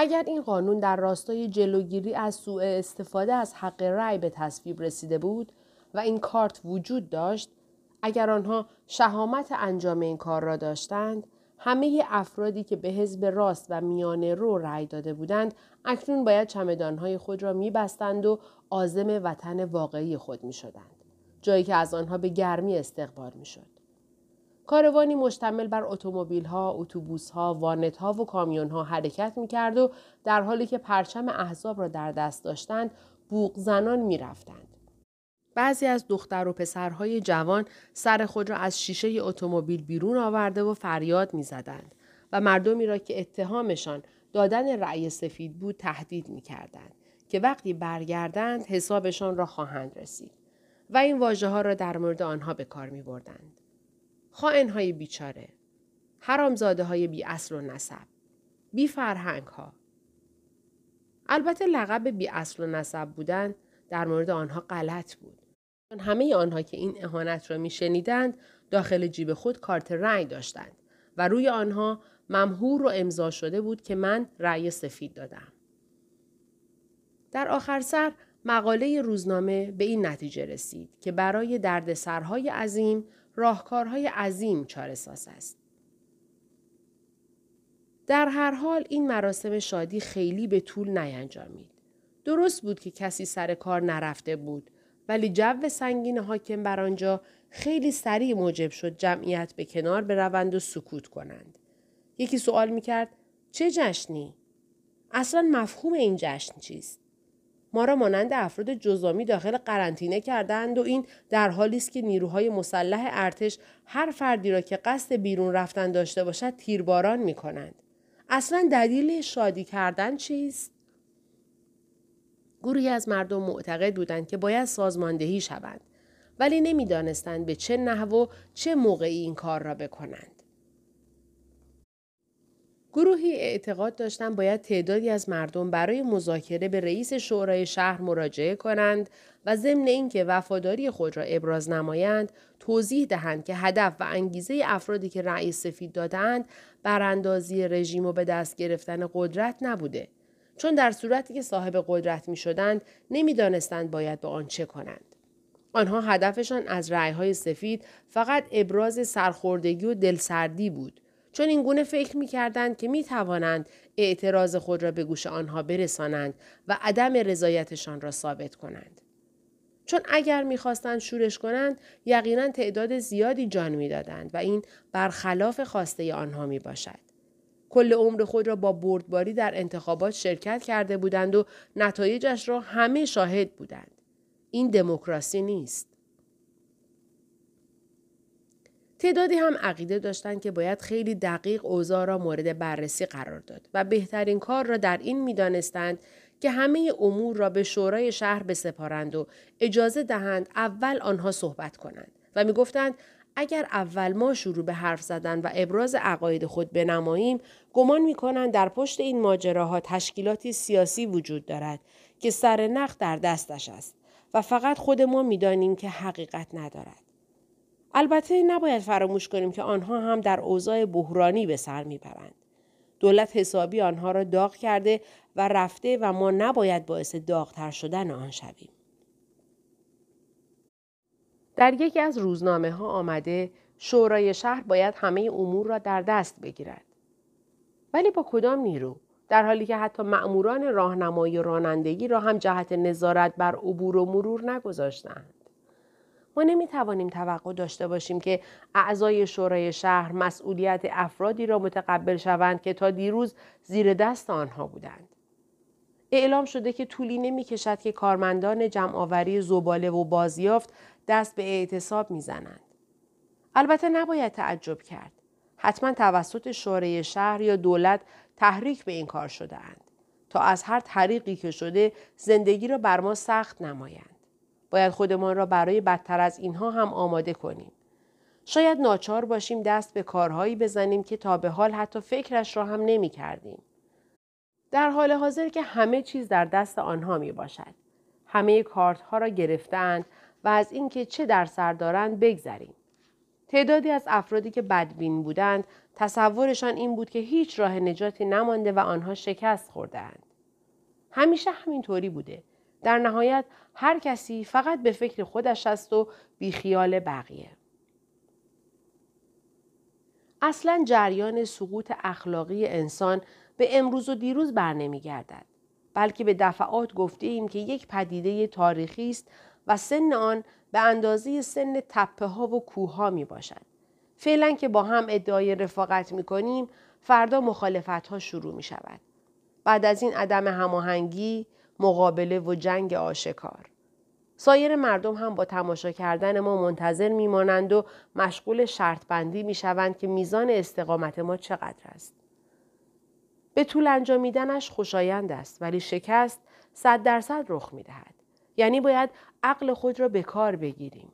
اگر این قانون در راستای جلوگیری از سوء استفاده از حق رأی به تصویب رسیده بود و این کارت وجود داشت اگر آنها شهامت انجام این کار را داشتند همه افرادی که به حزب راست و میانه رو رأی داده بودند اکنون باید چمدانهای خود را میبستند و آزم وطن واقعی خود می شدند. جایی که از آنها به گرمی استقبال می شد. کاروانی مشتمل بر اتومبیل ها، اتوبوس ها، وانت ها و کامیون ها حرکت می کرد و در حالی که پرچم احزاب را در دست داشتند بوق زنان می رفتند. بعضی از دختر و پسرهای جوان سر خود را از شیشه اتومبیل بیرون آورده و فریاد می زدند و مردمی را که اتهامشان دادن رأی سفید بود تهدید می کردند که وقتی برگردند حسابشان را خواهند رسید و این واژه ها را در مورد آنها به کار می بردند. خائن های بیچاره، حرامزاده های بی اصل و نسب، بی فرهنگ ها. البته لقب بی اصل و نسب بودن در مورد آنها غلط بود. همه آنها که این اهانت را می شنیدند داخل جیب خود کارت رأی داشتند و روی آنها ممهور و امضا شده بود که من رأی سفید دادم. در آخر سر مقاله روزنامه به این نتیجه رسید که برای دردسرهای عظیم راهکارهای عظیم چارساز است. در هر حال این مراسم شادی خیلی به طول نینجامید. درست بود که کسی سر کار نرفته بود ولی جو سنگین حاکم بر آنجا خیلی سریع موجب شد جمعیت به کنار بروند و سکوت کنند. یکی سوال می‌کرد چه جشنی؟ اصلا مفهوم این جشن چیست؟ ما را مانند افراد جزامی داخل قرنطینه کردند و این در حالی است که نیروهای مسلح ارتش هر فردی را که قصد بیرون رفتن داشته باشد تیرباران می کنند. اصلا دلیل شادی کردن چیست؟ گروهی از مردم معتقد بودند که باید سازماندهی شوند ولی نمی‌دانستند به چه نحو و چه موقعی این کار را بکنند. گروهی اعتقاد داشتند باید تعدادی از مردم برای مذاکره به رئیس شورای شهر مراجعه کنند و ضمن اینکه وفاداری خود را ابراز نمایند توضیح دهند که هدف و انگیزه افرادی که رأی سفید دادند براندازی رژیم و به دست گرفتن قدرت نبوده چون در صورتی که صاحب قدرت می شدند نمی دانستند باید به آن چه کنند. آنها هدفشان از رأیهای سفید فقط ابراز سرخوردگی و دلسردی بود چون این گونه فکر می کردند که می توانند اعتراض خود را به گوش آنها برسانند و عدم رضایتشان را ثابت کنند. چون اگر می‌خواستند شورش کنند یقینا تعداد زیادی جان می‌دادند و این برخلاف خواسته آنها می باشد. کل عمر خود را با بردباری در انتخابات شرکت کرده بودند و نتایجش را همه شاهد بودند. این دموکراسی نیست. تعدادی هم عقیده داشتند که باید خیلی دقیق اوضاع را مورد بررسی قرار داد و بهترین کار را در این می‌دانستند که همه امور را به شورای شهر بسپارند و اجازه دهند اول آنها صحبت کنند و می‌گفتند اگر اول ما شروع به حرف زدن و ابراز عقاید خود بنماییم گمان می‌کنند در پشت این ماجراها تشکیلاتی سیاسی وجود دارد که سر نخ در دستش است و فقط خود ما می‌دانیم که حقیقت ندارد. البته نباید فراموش کنیم که آنها هم در اوضاع بحرانی به سر می‌برند. دولت حسابی آنها را داغ کرده و رفته و ما نباید باعث داغتر شدن آن شویم. در یکی از روزنامه ها آمده شورای شهر باید همه امور را در دست بگیرد. ولی با کدام نیرو؟ در حالی که حتی مأموران راهنمایی و رانندگی را هم جهت نظارت بر عبور و مرور نگذاشتند. نمی توانیم توقع داشته باشیم که اعضای شورای شهر مسئولیت افرادی را متقبل شوند که تا دیروز زیر دست آنها بودند. اعلام شده که طولی نمی کشد که کارمندان جمعآوری زباله و بازیافت دست به اعتصاب می‌زنند. البته نباید تعجب کرد. حتما توسط شورای شهر یا دولت تحریک به این کار شده اند. تا از هر طریقی که شده زندگی را بر ما سخت نمایند. باید خودمان را برای بدتر از اینها هم آماده کنیم. شاید ناچار باشیم دست به کارهایی بزنیم که تا به حال حتی فکرش را هم نمی کردیم. در حال حاضر که همه چیز در دست آنها می باشد. همه کارت ها را گرفتند و از اینکه چه در سر دارند بگذریم. تعدادی از افرادی که بدبین بودند تصورشان این بود که هیچ راه نجاتی نمانده و آنها شکست خوردهاند. همیشه همینطوری بوده. در نهایت هر کسی فقط به فکر خودش است و بیخیال بقیه. اصلا جریان سقوط اخلاقی انسان به امروز و دیروز بر نمی گردد. بلکه به دفعات گفته ایم که یک پدیده تاریخی است و سن آن به اندازه سن تپه ها و کوه ها می باشد. فعلا که با هم ادعای رفاقت می کنیم فردا مخالفت ها شروع می شود. بعد از این عدم هماهنگی مقابله و جنگ آشکار. سایر مردم هم با تماشا کردن ما منتظر میمانند و مشغول شرط بندی می شوند که میزان استقامت ما چقدر است. به طول انجامیدنش خوشایند است ولی شکست صد درصد رخ می دهد. یعنی باید عقل خود را به کار بگیریم.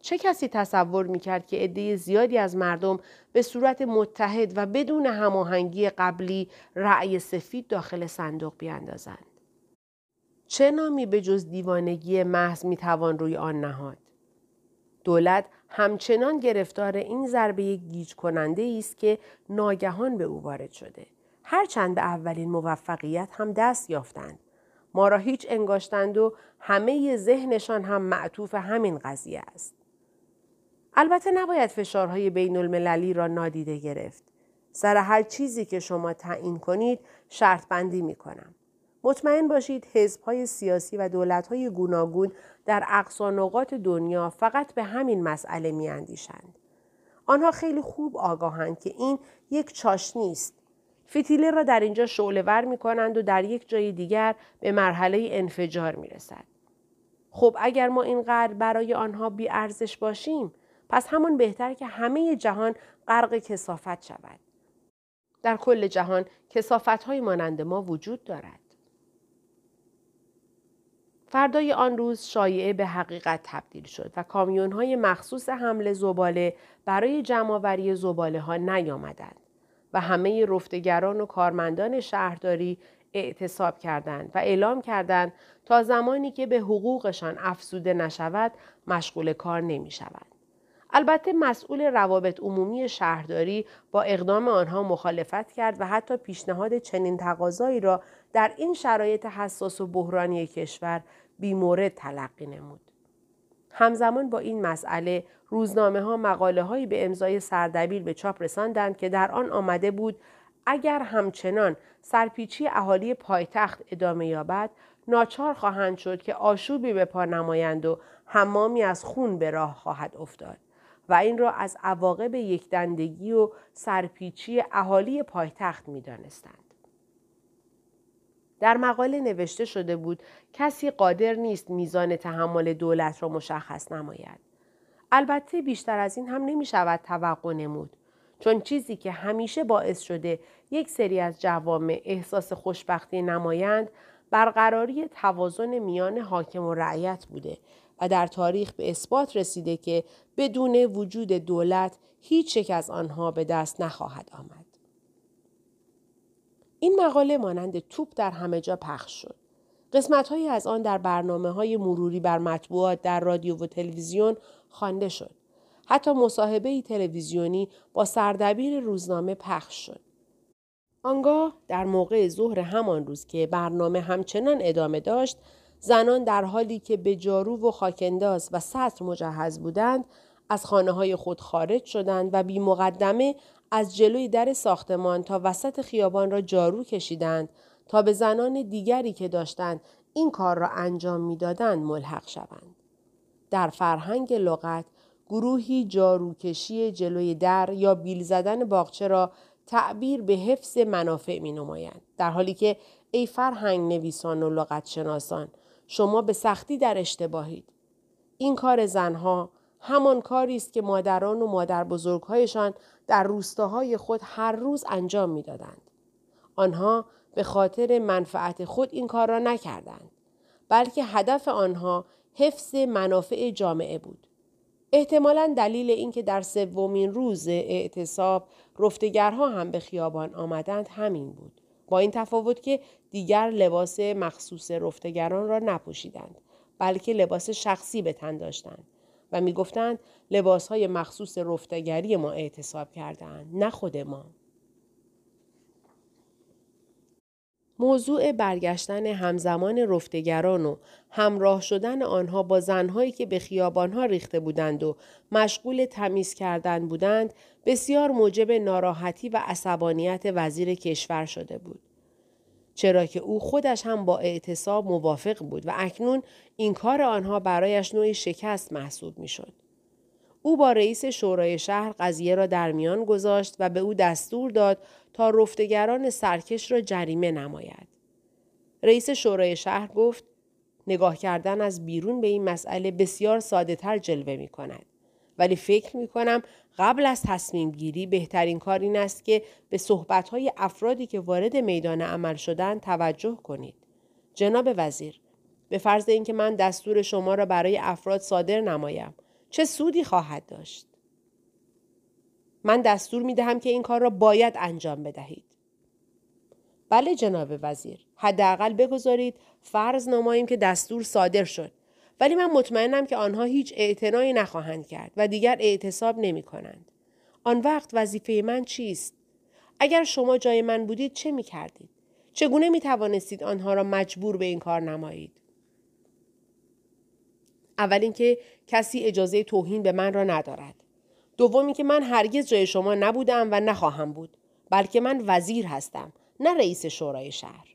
چه کسی تصور می کرد که عده زیادی از مردم به صورت متحد و بدون هماهنگی قبلی رأی سفید داخل صندوق بیاندازند؟ چه نامی به جز دیوانگی محض می توان روی آن نهاد؟ دولت همچنان گرفتار این ضربه گیج کننده است که ناگهان به او وارد شده. هرچند به اولین موفقیت هم دست یافتند. ما را هیچ انگاشتند و همه ذهنشان هم معطوف همین قضیه است. البته نباید فشارهای بین المللی را نادیده گرفت. سر هر چیزی که شما تعیین کنید شرط بندی می کنم. مطمئن باشید حزبهای سیاسی و دولتهای گوناگون در اقصا نقاط دنیا فقط به همین مسئله می اندیشند. آنها خیلی خوب آگاهند که این یک چاشنی است. فتیله را در اینجا شعله ور می کنند و در یک جای دیگر به مرحله انفجار می رسد. خب اگر ما اینقدر برای آنها بی ارزش باشیم پس همان بهتر که همه جهان غرق کسافت شود. در کل جهان کسافت های مانند ما وجود دارد. فردای آن روز شایعه به حقیقت تبدیل شد و کامیون های مخصوص حمل زباله برای جمعآوری زباله ها نیامدند و همه رفتگران و کارمندان شهرداری اعتصاب کردند و اعلام کردند تا زمانی که به حقوقشان افزوده نشود مشغول کار نمی شود. البته مسئول روابط عمومی شهرداری با اقدام آنها مخالفت کرد و حتی پیشنهاد چنین تقاضایی را در این شرایط حساس و بحرانی کشور بیمورد تلقی نمود. همزمان با این مسئله روزنامه ها مقاله هایی به امضای سردبیر به چاپ رساندند که در آن آمده بود اگر همچنان سرپیچی اهالی پایتخت ادامه یابد ناچار خواهند شد که آشوبی به پا نمایند و حمامی از خون به راه خواهد افتاد و این را از عواقب یکدندگی و سرپیچی اهالی پایتخت می دانستند. در مقاله نوشته شده بود کسی قادر نیست میزان تحمل دولت را مشخص نماید. البته بیشتر از این هم نمی شود توقع نمود. چون چیزی که همیشه باعث شده یک سری از جوامع احساس خوشبختی نمایند برقراری توازن میان حاکم و رعیت بوده و در تاریخ به اثبات رسیده که بدون وجود دولت هیچ یک از آنها به دست نخواهد آمد. این مقاله مانند توپ در همه جا پخش شد. قسمت از آن در برنامه های مروری بر مطبوعات در رادیو و تلویزیون خوانده شد. حتی مصاحبه تلویزیونی با سردبیر روزنامه پخش شد. آنگاه در موقع ظهر همان روز که برنامه همچنان ادامه داشت، زنان در حالی که به جارو و خاکنداز و سطر مجهز بودند، از خانه های خود خارج شدند و بی مقدمه از جلوی در ساختمان تا وسط خیابان را جارو کشیدند تا به زنان دیگری که داشتند این کار را انجام می‌دادند ملحق شوند. در فرهنگ لغت گروهی جاروکشی جلوی در یا بیل زدن باغچه را تعبیر به حفظ منافع می نمایند. در حالی که ای فرهنگ نویسان و لغت شناسان شما به سختی در اشتباهید. این کار زنها همان کاری است که مادران و مادر بزرگهایشان در روستاهای خود هر روز انجام می‌دادند. آنها به خاطر منفعت خود این کار را نکردند بلکه هدف آنها حفظ منافع جامعه بود. احتمالا دلیل اینکه در سومین روز اعتصاب رفتگرها هم به خیابان آمدند همین بود. با این تفاوت که دیگر لباس مخصوص رفتگران را نپوشیدند بلکه لباس شخصی به تن داشتند و می‌گفتند لباسهای مخصوص رفتگری ما اعتصاب کردهاند نه خود ما موضوع برگشتن همزمان رفتگران و همراه شدن آنها با زنهایی که به خیابانها ریخته بودند و مشغول تمیز کردن بودند بسیار موجب ناراحتی و عصبانیت وزیر کشور شده بود. چرا که او خودش هم با اعتصاب موافق بود و اکنون این کار آنها برایش نوعی شکست محسوب می شد. او با رئیس شورای شهر قضیه را در میان گذاشت و به او دستور داد تا رفتگران سرکش را جریمه نماید. رئیس شورای شهر گفت نگاه کردن از بیرون به این مسئله بسیار ساده تر جلوه می کند. ولی فکر می کنم قبل از تصمیم گیری بهترین کار این است که به صحبت های افرادی که وارد میدان عمل شدن توجه کنید. جناب وزیر، به فرض اینکه من دستور شما را برای افراد صادر نمایم چه سودی خواهد داشت؟ من دستور می دهم که این کار را باید انجام بدهید. بله جناب وزیر. حداقل بگذارید فرض نماییم که دستور صادر شد. ولی من مطمئنم که آنها هیچ اعتنایی نخواهند کرد و دیگر اعتصاب نمی کنند. آن وقت وظیفه من چیست؟ اگر شما جای من بودید چه می کردید؟ چگونه می توانستید آنها را مجبور به این کار نمایید؟ اول اینکه کسی اجازه توهین به من را ندارد. دومی که من هرگز جای شما نبودم و نخواهم بود بلکه من وزیر هستم نه رئیس شورای شهر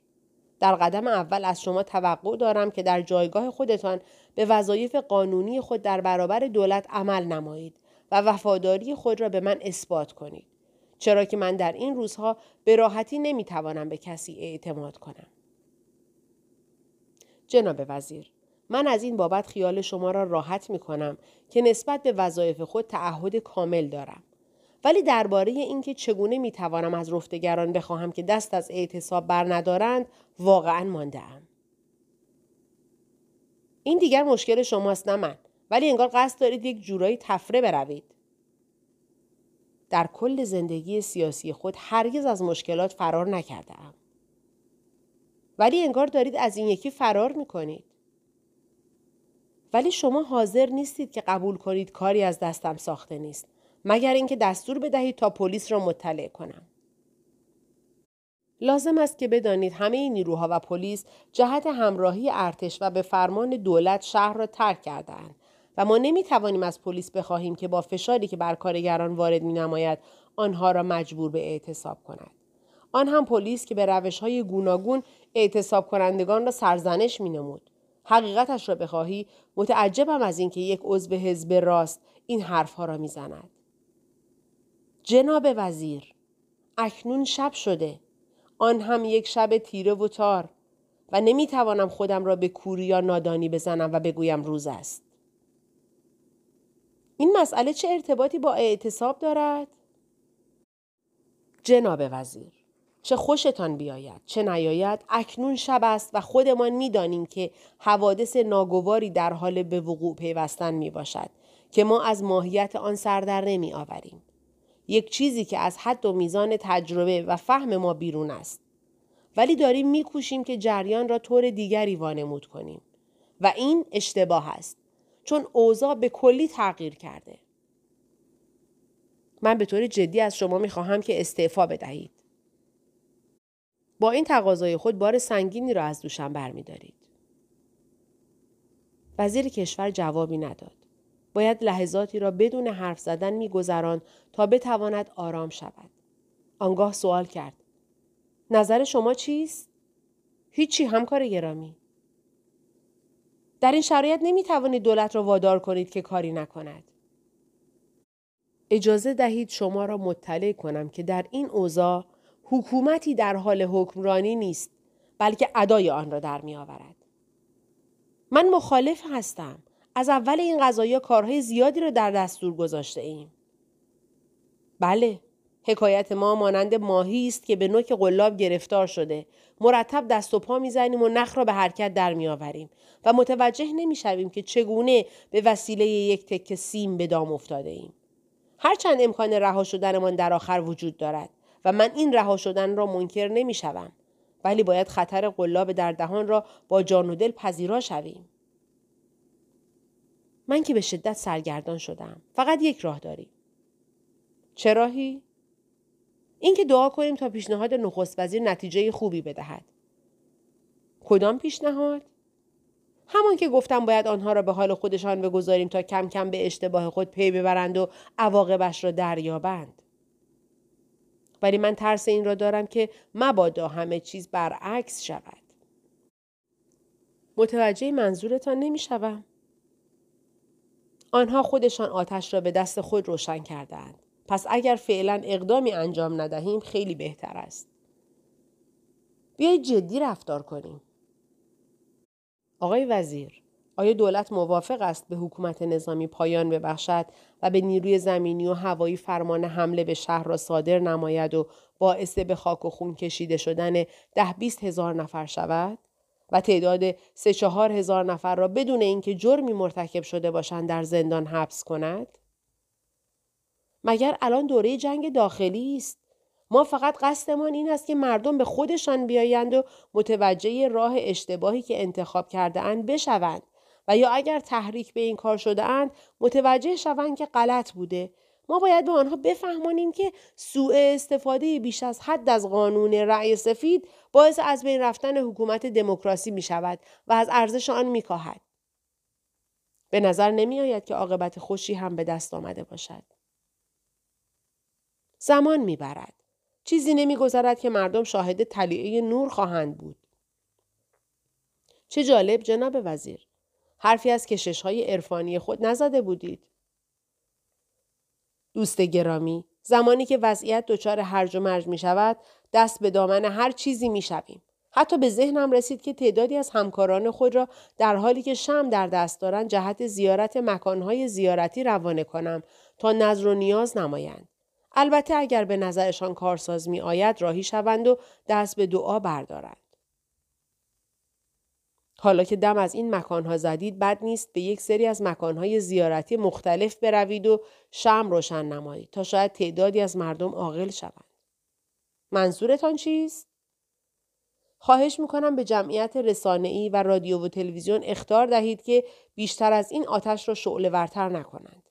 در قدم اول از شما توقع دارم که در جایگاه خودتان به وظایف قانونی خود در برابر دولت عمل نمایید و وفاداری خود را به من اثبات کنید چرا که من در این روزها به راحتی نمی‌توانم به کسی اعتماد کنم جناب وزیر من از این بابت خیال شما را راحت می کنم که نسبت به وظایف خود تعهد کامل دارم. ولی درباره اینکه چگونه می توانم از رفتگران بخواهم که دست از اعتصاب بر ندارند واقعا مانده ام. این دیگر مشکل شماست نه من ولی انگار قصد دارید یک جورایی تفره بروید. در کل زندگی سیاسی خود هرگز از مشکلات فرار نکرده ام. ولی انگار دارید از این یکی فرار می کنید. ولی شما حاضر نیستید که قبول کنید کاری از دستم ساخته نیست مگر اینکه دستور بدهید تا پلیس را مطلع کنم لازم است که بدانید همه نیروها و پلیس جهت همراهی ارتش و به فرمان دولت شهر را ترک کردهاند و ما نمی توانیم از پلیس بخواهیم که با فشاری که بر کارگران وارد می نماید آنها را مجبور به اعتصاب کند. آن هم پلیس که به روش های گوناگون اعتصاب کنندگان را سرزنش می نمود. حقیقتش را بخواهی متعجبم از اینکه یک عضو حزب راست این حرفها را می‌زند جناب وزیر اکنون شب شده. آن هم یک شب تیره و تار و نمی‌توانم خودم را به کوری یا نادانی بزنم و بگویم روز است. این مسئله چه ارتباطی با اعتصاب دارد؟ جناب وزیر چه خوشتان بیاید چه نیاید؟ اکنون شب است و خودمان می‌دانیم که حوادث ناگواری در حال به وقوع پیوستن می باشد که ما از ماهیت آن سردر نمی آوریم. یک چیزی که از حد و میزان تجربه و فهم ما بیرون است. ولی داریم میکوشیم که جریان را طور دیگری وانمود کنیم و این اشتباه است چون اوضاع به کلی تغییر کرده. من به طور جدی از شما می‌خواهم که استعفا بدهید. با این تقاضای خود بار سنگینی را از دوشم برمیدارید. وزیر کشور جوابی نداد. باید لحظاتی را بدون حرف زدن میگذران تا بتواند آرام شود. آنگاه سوال کرد. نظر شما چیست؟ هیچی همکار گرامی. در این شرایط نمی توانید دولت را وادار کنید که کاری نکند. اجازه دهید شما را مطلع کنم که در این اوضاع حکومتی در حال حکمرانی نیست بلکه ادای آن را در می آورد. من مخالف هستم. از اول این قضایی کارهای زیادی را در دستور گذاشته ایم. بله، حکایت ما مانند ماهی است که به نوک قلاب گرفتار شده. مرتب دست و پا می‌زنیم و نخ را به حرکت در میآوریم و متوجه نمی‌شویم که چگونه به وسیله یک تکه سیم به دام افتاده ایم. هرچند امکان رها شدنمان در آخر وجود دارد و من این رها شدن را منکر نمی شوم. ولی باید خطر قلاب در دهان را با جان و دل پذیرا شویم. من که به شدت سرگردان شدم. فقط یک راه داریم. چه راهی؟ اینکه دعا کنیم تا پیشنهاد نخست وزیر نتیجه خوبی بدهد. کدام پیشنهاد؟ همان که گفتم باید آنها را به حال خودشان بگذاریم تا کم کم به اشتباه خود پی ببرند و عواقبش را دریابند. ولی من ترس این را دارم که مبادا همه چیز برعکس شود. متوجه منظورتان نمی شوم. آنها خودشان آتش را به دست خود روشن کردند. پس اگر فعلا اقدامی انجام ندهیم خیلی بهتر است. بیایید جدی رفتار کنیم. آقای وزیر، آیا دولت موافق است به حکومت نظامی پایان ببخشد و به نیروی زمینی و هوایی فرمان حمله به شهر را صادر نماید و باعث به خاک و خون کشیده شدن ده بیست هزار نفر شود؟ و تعداد سه چهار هزار نفر را بدون اینکه جرمی مرتکب شده باشند در زندان حبس کند؟ مگر الان دوره جنگ داخلی است؟ ما فقط قصدمان این است که مردم به خودشان بیایند و متوجه راه اشتباهی که انتخاب کرده اند بشوند و یا اگر تحریک به این کار شده اند متوجه شوند که غلط بوده ما باید به آنها بفهمانیم که سوء استفاده بیش از حد از قانون رأی سفید باعث از بین رفتن حکومت دموکراسی می شود و از ارزش آن می کاهد. به نظر نمی آید که عاقبت خوشی هم به دست آمده باشد. زمان می برد. چیزی نمی گذارد که مردم شاهد تلیعه نور خواهند بود. چه جالب جناب وزیر. حرفی از کشش های عرفانی خود نزده بودید. دوست گرامی زمانی که وضعیت دچار هرج و مرج می شود دست به دامن هر چیزی می شویم. حتی به ذهنم رسید که تعدادی از همکاران خود را در حالی که شم در دست دارند جهت زیارت مکانهای زیارتی روانه کنم تا نظر و نیاز نمایند. البته اگر به نظرشان کارساز می آید راهی شوند و دست به دعا بردارند. حالا که دم از این مکانها زدید بد نیست به یک سری از مکانهای زیارتی مختلف بروید و شم روشن نمایید تا شاید تعدادی از مردم عاقل شوند. منظورتان چیست؟ خواهش می‌کنم به جمعیت رسانه‌ای و رادیو و تلویزیون اختار دهید که بیشتر از این آتش را شعله ورتر نکنند.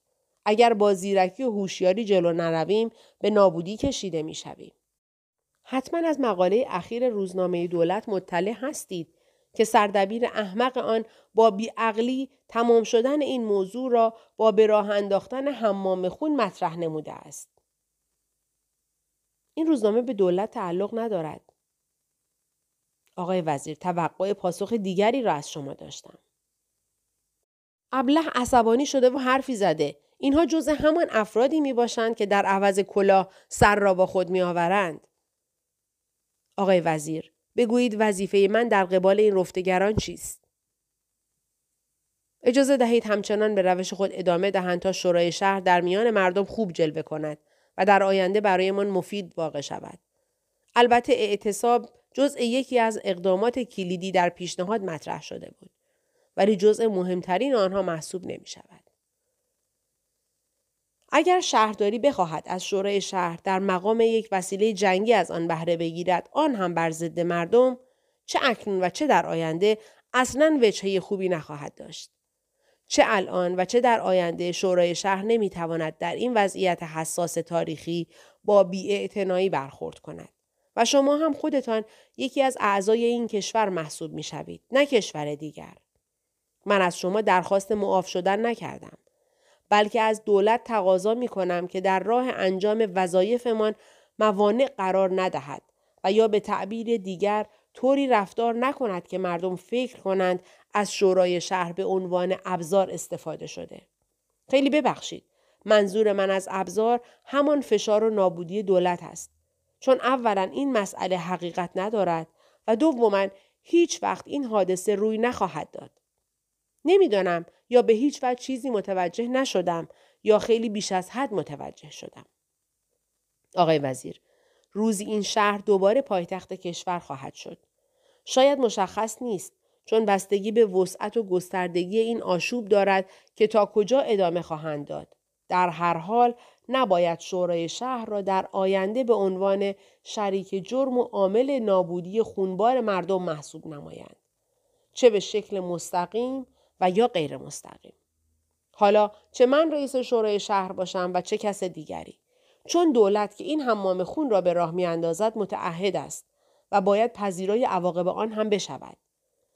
اگر با زیرکی و هوشیاری جلو نرویم به نابودی کشیده می‌شویم. حتما از مقاله اخیر روزنامه دولت مطلع هستید که سردبیر احمق آن با بیعقلی تمام شدن این موضوع را با به راه انداختن حمام خون مطرح نموده است. این روزنامه به دولت تعلق ندارد. آقای وزیر توقع پاسخ دیگری را از شما داشتم. ابله عصبانی شده و حرفی زده. اینها جزء همان افرادی می باشند که در عوض کلاه سر را با خود می آورند. آقای وزیر بگویید وظیفه من در قبال این رفتگران چیست؟ اجازه دهید همچنان به روش خود ادامه دهند تا شورای شهر در میان مردم خوب جلوه کند و در آینده برایمان مفید واقع شود. البته اعتصاب جزء یکی از اقدامات کلیدی در پیشنهاد مطرح شده بود ولی جزء مهمترین آنها محسوب نمی شود. اگر شهرداری بخواهد از شورای شهر در مقام یک وسیله جنگی از آن بهره بگیرد آن هم بر ضد مردم چه اکنون و چه در آینده اصلا وجهه خوبی نخواهد داشت. چه الان و چه در آینده شورای شهر نمی‌تواند در این وضعیت حساس تاریخی با بیاعتنایی برخورد کند. و شما هم خودتان یکی از اعضای این کشور محسوب می‌شوید نه کشور دیگر. من از شما درخواست معاف شدن نکردم. بلکه از دولت تقاضا می کنم که در راه انجام وظایفمان موانع قرار ندهد و یا به تعبیر دیگر طوری رفتار نکند که مردم فکر کنند از شورای شهر به عنوان ابزار استفاده شده. خیلی ببخشید. منظور من از ابزار همان فشار و نابودی دولت است. چون اولا این مسئله حقیقت ندارد و دوما هیچ وقت این حادثه روی نخواهد داد. نمی‌دانم یا به هیچ وجه چیزی متوجه نشدم یا خیلی بیش از حد متوجه شدم. آقای وزیر، روزی این شهر دوباره پایتخت کشور خواهد شد. شاید مشخص نیست چون بستگی به وسعت و گستردگی این آشوب دارد که تا کجا ادامه خواهند داد. در هر حال نباید شورای شهر را در آینده به عنوان شریک جرم و عامل نابودی خونبار مردم محسوب نمایند. چه به شکل مستقیم و یا غیر مستقیم. حالا چه من رئیس شورای شهر باشم و چه کس دیگری؟ چون دولت که این حمام خون را به راه میاندازد متعهد است و باید پذیرای عواقب آن هم بشود.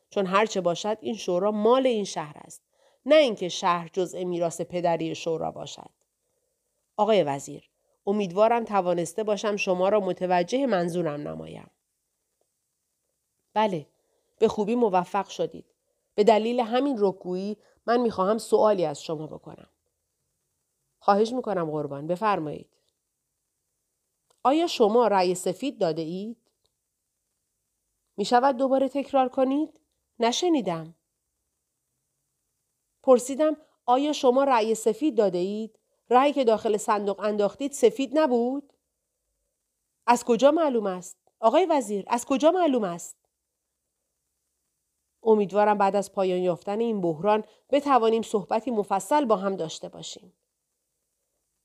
چون هرچه باشد این شورا مال این شهر است نه اینکه شهر جزء میراث پدری شورا باشد. آقای وزیر امیدوارم توانسته باشم شما را متوجه منظورم نمایم. بله به خوبی موفق شدید. به دلیل همین رکگویی من می‌خواهم سوالی از شما بکنم خواهش می‌کنم قربان بفرمایید آیا شما رأی سفید داده اید؟ می شود دوباره تکرار کنید؟ نشنیدم. پرسیدم آیا شما رأی سفید داده اید؟ رأی که داخل صندوق انداختید سفید نبود؟ از کجا معلوم است؟ آقای وزیر از کجا معلوم است؟ امیدوارم بعد از پایان یافتن این بحران بتوانیم صحبتی مفصل با هم داشته باشیم.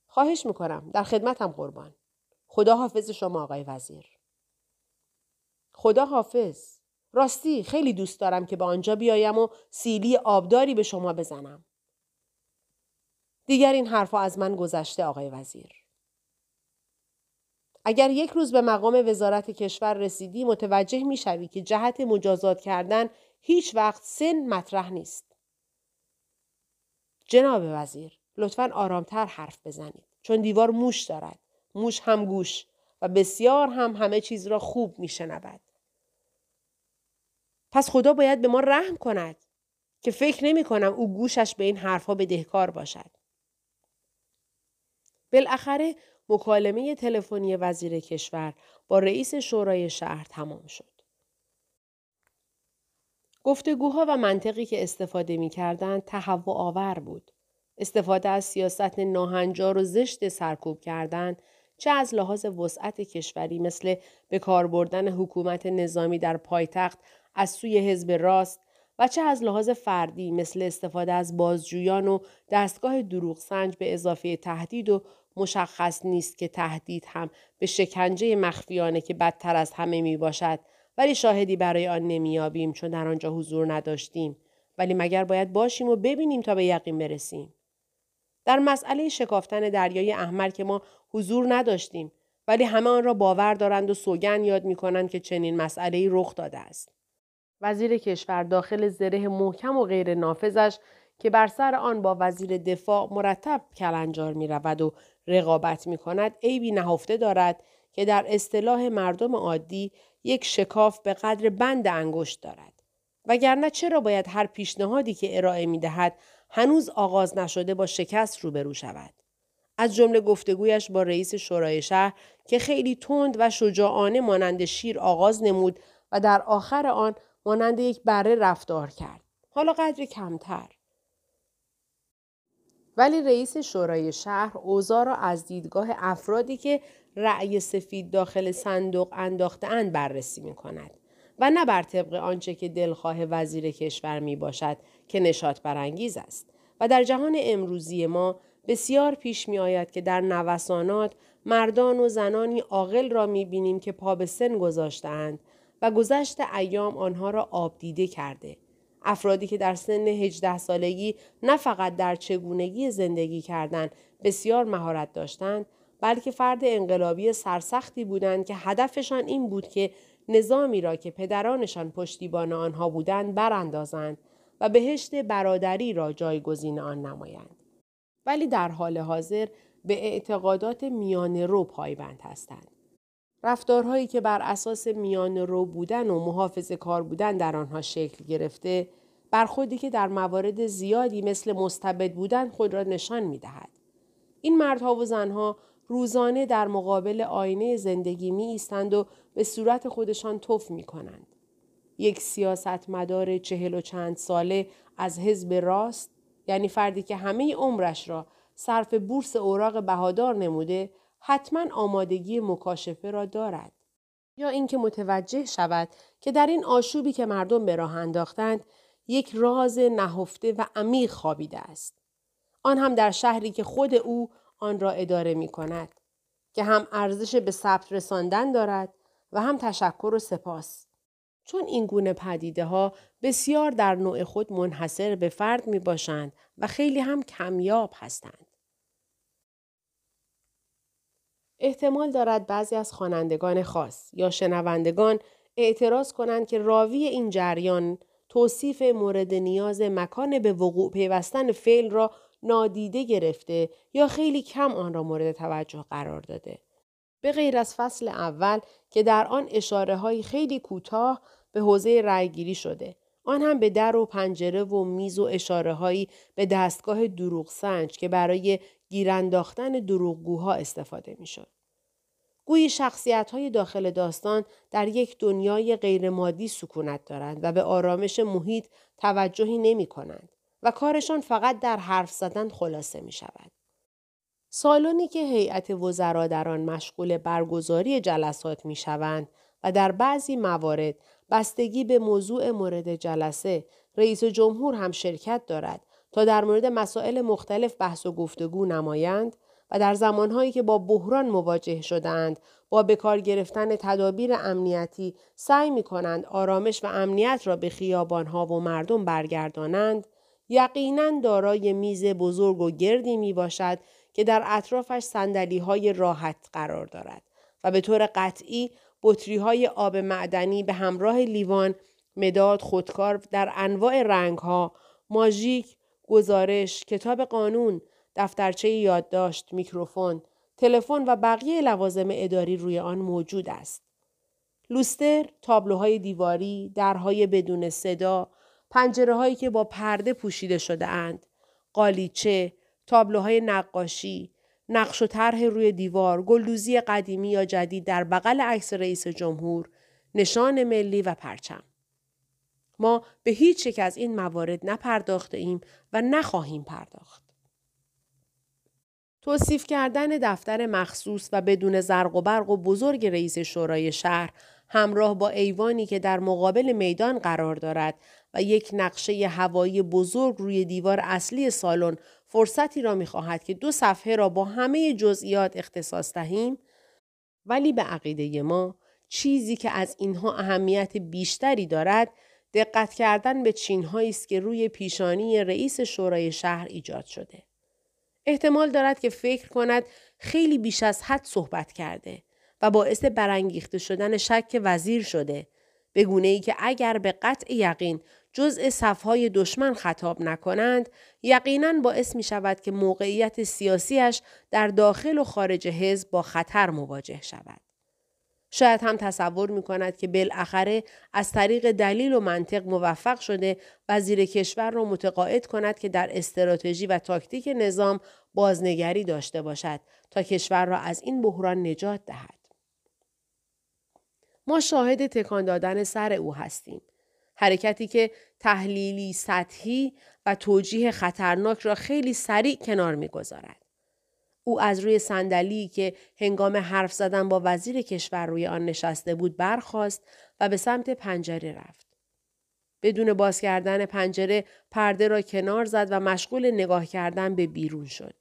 خواهش می‌کنم در خدمتم قربان. خدا حافظ شما آقای وزیر. خدا حافظ. راستی خیلی دوست دارم که به آنجا بیایم و سیلی آبداری به شما بزنم. دیگر این حرفها از من گذشته آقای وزیر. اگر یک روز به مقام وزارت کشور رسیدی متوجه می شوی که جهت مجازات کردن هیچ وقت سن مطرح نیست. جناب وزیر لطفا آرامتر حرف بزنید چون دیوار موش دارد. موش هم گوش و بسیار هم همه چیز را خوب می شنود. پس خدا باید به ما رحم کند که فکر نمی کنم او گوشش به این حرفها بدهکار باشد. بالاخره مکالمه تلفنی وزیر کشور با رئیس شورای شهر تمام شد. گفتگوها و منطقی که استفاده می کردن تهوع آور بود. استفاده از سیاست ناهنجار و زشت سرکوب کردن چه از لحاظ وسعت کشوری مثل به کار بردن حکومت نظامی در پایتخت از سوی حزب راست و چه از لحاظ فردی مثل استفاده از بازجویان و دستگاه دروغ سنج به اضافه تهدید و مشخص نیست که تهدید هم به شکنجه مخفیانه که بدتر از همه می باشد ولی شاهدی برای آن نمیابیم چون در آنجا حضور نداشتیم ولی مگر باید باشیم و ببینیم تا به یقین برسیم در مسئله شکافتن دریای احمر که ما حضور نداشتیم ولی همه آن را باور دارند و سوگن یاد می کنند که چنین مسئله رخ داده است. وزیر کشور داخل زره محکم و غیر نافذش که بر سر آن با وزیر دفاع مرتب کلنجار می رود و رقابت می کند عیبی نهفته دارد که در اصطلاح مردم عادی یک شکاف به قدر بند انگشت دارد. وگرنه چرا باید هر پیشنهادی که ارائه می دهد هنوز آغاز نشده با شکست روبرو شود. از جمله گفتگویش با رئیس شورای شهر که خیلی تند و شجاعانه مانند شیر آغاز نمود و در آخر آن مانند یک بره رفتار کرد. حالا قدر کمتر. ولی رئیس شورای شهر اوضاع را از دیدگاه افرادی که رأی سفید داخل صندوق انداختهاند بررسی می کند. و نه بر طبق آنچه که دلخواه وزیر کشور می باشد که نشاط برانگیز است و در جهان امروزی ما بسیار پیش می آید که در نوسانات مردان و زنانی عاقل را می بینیم که پا به سن گذاشتهاند و گذشت ایام آنها را آب دیده کرده. افرادی که در سن 18 سالگی نه فقط در چگونگی زندگی کردن بسیار مهارت داشتند بلکه فرد انقلابی سرسختی بودند که هدفشان این بود که نظامی را که پدرانشان پشتیبان آنها بودند براندازند و بهشت برادری را جایگزین آن نمایند. ولی در حال حاضر به اعتقادات میان رو پایبند هستند. رفتارهایی که بر اساس میان رو بودن و محافظ کار بودن در آنها شکل گرفته، برخودی که در موارد زیادی مثل مستبد بودن خود را نشان می دهد. این مردها و زنها روزانه در مقابل آینه زندگی می ایستند و به صورت خودشان توف می کنند. یک سیاستمدار چهل و چند ساله از حزب راست یعنی فردی که همه عمرش را صرف بورس اوراق بهادار نموده حتما آمادگی مکاشفه را دارد. یا اینکه متوجه شود که در این آشوبی که مردم به راه انداختند یک راز نهفته و عمیق خوابیده است. آن هم در شهری که خود او آن را اداره می کند که هم ارزش به ثبت رساندن دارد و هم تشکر و سپاس. چون این گونه پدیده ها بسیار در نوع خود منحصر به فرد می باشند و خیلی هم کمیاب هستند. احتمال دارد بعضی از خوانندگان خاص یا شنوندگان اعتراض کنند که راوی این جریان توصیف مورد نیاز مکان به وقوع پیوستن فعل را نادیده گرفته یا خیلی کم آن را مورد توجه قرار داده. به غیر از فصل اول که در آن اشاره های خیلی کوتاه به حوزه رأیگیری شده. آن هم به در و پنجره و میز و اشاره هایی به دستگاه دروغ سنج که برای گیرانداختن دروغگوها استفاده می شد. گویی شخصیت های داخل داستان در یک دنیای غیرمادی سکونت دارند و به آرامش محیط توجهی نمی کنند و کارشان فقط در حرف زدن خلاصه می شود. سالونی که هیئت وزرا در آن مشغول برگزاری جلسات می شوند و در بعضی موارد بستگی به موضوع مورد جلسه رئیس جمهور هم شرکت دارد تا در مورد مسائل مختلف بحث و گفتگو نمایند و در زمانهایی که با بحران مواجه شدند با بکار گرفتن تدابیر امنیتی سعی می کنند آرامش و امنیت را به خیابانها و مردم برگردانند یقینا دارای میز بزرگ و گردی می باشد که در اطرافش سندلی های راحت قرار دارد و به طور قطعی بطری های آب معدنی به همراه لیوان، مداد، خودکار در انواع رنگ ها، ماژیک، گزارش، کتاب قانون، دفترچه یادداشت، میکروفون، تلفن و بقیه لوازم اداری روی آن موجود است. لوستر، تابلوهای دیواری، درهای بدون صدا، پنجره هایی که با پرده پوشیده شده اند، قالیچه، تابلوهای نقاشی، نقش و طرح روی دیوار، گلدوزی قدیمی یا جدید در بغل عکس رئیس جمهور، نشان ملی و پرچم. ما به هیچ یک از این موارد نپرداخته ایم و نخواهیم پرداخت. توصیف کردن دفتر مخصوص و بدون زرق و برق و بزرگ رئیس شورای شهر همراه با ایوانی که در مقابل میدان قرار دارد و یک نقشه هوایی بزرگ روی دیوار اصلی سالن فرصتی را می‌خواهد که دو صفحه را با همه جزئیات اختصاص دهیم ولی به عقیده ما چیزی که از اینها اهمیت بیشتری دارد دقت کردن به چینهایی است که روی پیشانی رئیس شورای شهر ایجاد شده. احتمال دارد که فکر کند خیلی بیش از حد صحبت کرده و باعث برانگیخته شدن شک وزیر شده به گونه ای که اگر به قطع یقین جزء صفهای دشمن خطاب نکنند یقینا باعث می شود که موقعیت سیاسیش در داخل و خارج حزب با خطر مواجه شود. شاید هم تصور می کند که بالاخره از طریق دلیل و منطق موفق شده وزیر کشور را متقاعد کند که در استراتژی و تاکتیک نظام بازنگری داشته باشد تا کشور را از این بحران نجات دهد. ما شاهد تکان دادن سر او هستیم. حرکتی که تحلیلی سطحی و توجیه خطرناک را خیلی سریع کنار می‌گذارد. او از روی صندلی که هنگام حرف زدن با وزیر کشور روی آن نشسته بود برخاست و به سمت پنجره رفت. بدون باز کردن پنجره پرده را کنار زد و مشغول نگاه کردن به بیرون شد.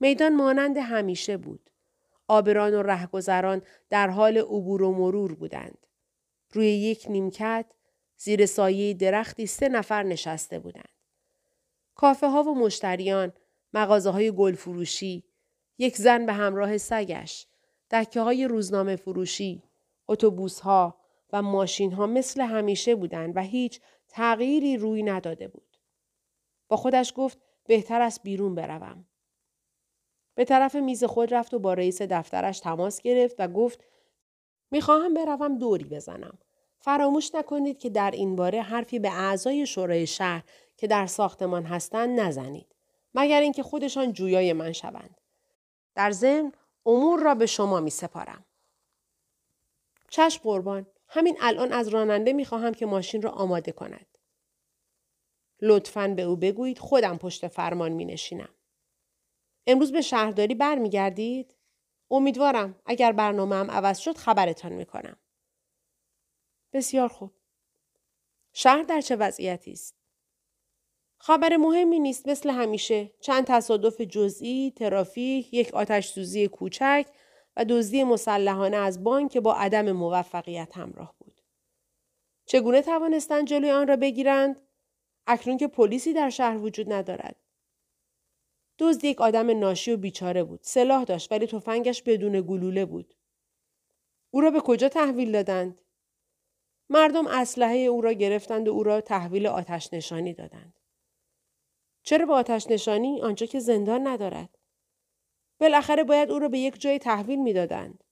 میدان مانند همیشه بود. آبران و رهگذران در حال عبور و مرور بودند. روی یک نیمکت زیر سایه درختی سه نفر نشسته بودند. کافه ها و مشتریان، مغازه های گل فروشی، یک زن به همراه سگش، دکه های روزنامه فروشی، اتوبوس ها و ماشین ها مثل همیشه بودند و هیچ تغییری روی نداده بود. با خودش گفت بهتر است بیرون بروم. به طرف میز خود رفت و با رئیس دفترش تماس گرفت و گفت می‌خواهم بروم دوری بزنم. فراموش نکنید که در این باره حرفی به اعضای شورای شهر که در ساختمان هستند نزنید. مگر اینکه خودشان جویای من شوند. در ضمن امور را به شما می سپارم. چشم قربان. همین الان از راننده می خواهم که ماشین را آماده کند. لطفا به او بگویید خودم پشت فرمان می نشینم. امروز به شهرداری برمیگردید؟ امیدوارم اگر برنامه هم عوض شد خبرتان می‌کنم. بسیار خوب. شهر در چه وضعیتی است؟ خبر مهمی نیست مثل همیشه. چند تصادف جزئی، ترافیک، یک آتش سوزی کوچک و دزدی مسلحانه از بانک که با عدم موفقیت همراه بود. چگونه توانستند جلوی آن را بگیرند اکنون که پلیسی در شهر وجود ندارد دزد یک آدم ناشی و بیچاره بود. سلاح داشت ولی تفنگش بدون گلوله بود. او را به کجا تحویل دادند؟ مردم اسلحه او را گرفتند و او را تحویل آتش نشانی دادند. چرا به آتش نشانی آنجا که زندان ندارد. بالاخره باید او را به یک جای تحویل می‌دادند.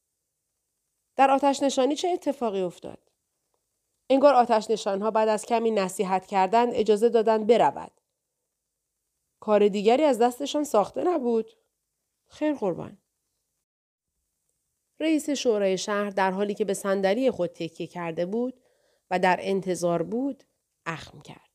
در آتش نشانی چه اتفاقی افتاد؟ انگار آتش نشانها بعد از کمی نصیحت کردن اجازه دادند برود. کار دیگری از دستشان ساخته نبود. خیر قربان. رئیس شورای شهر در حالی که به صندلی خود تکیه کرده بود و در انتظار بود اخم کرد.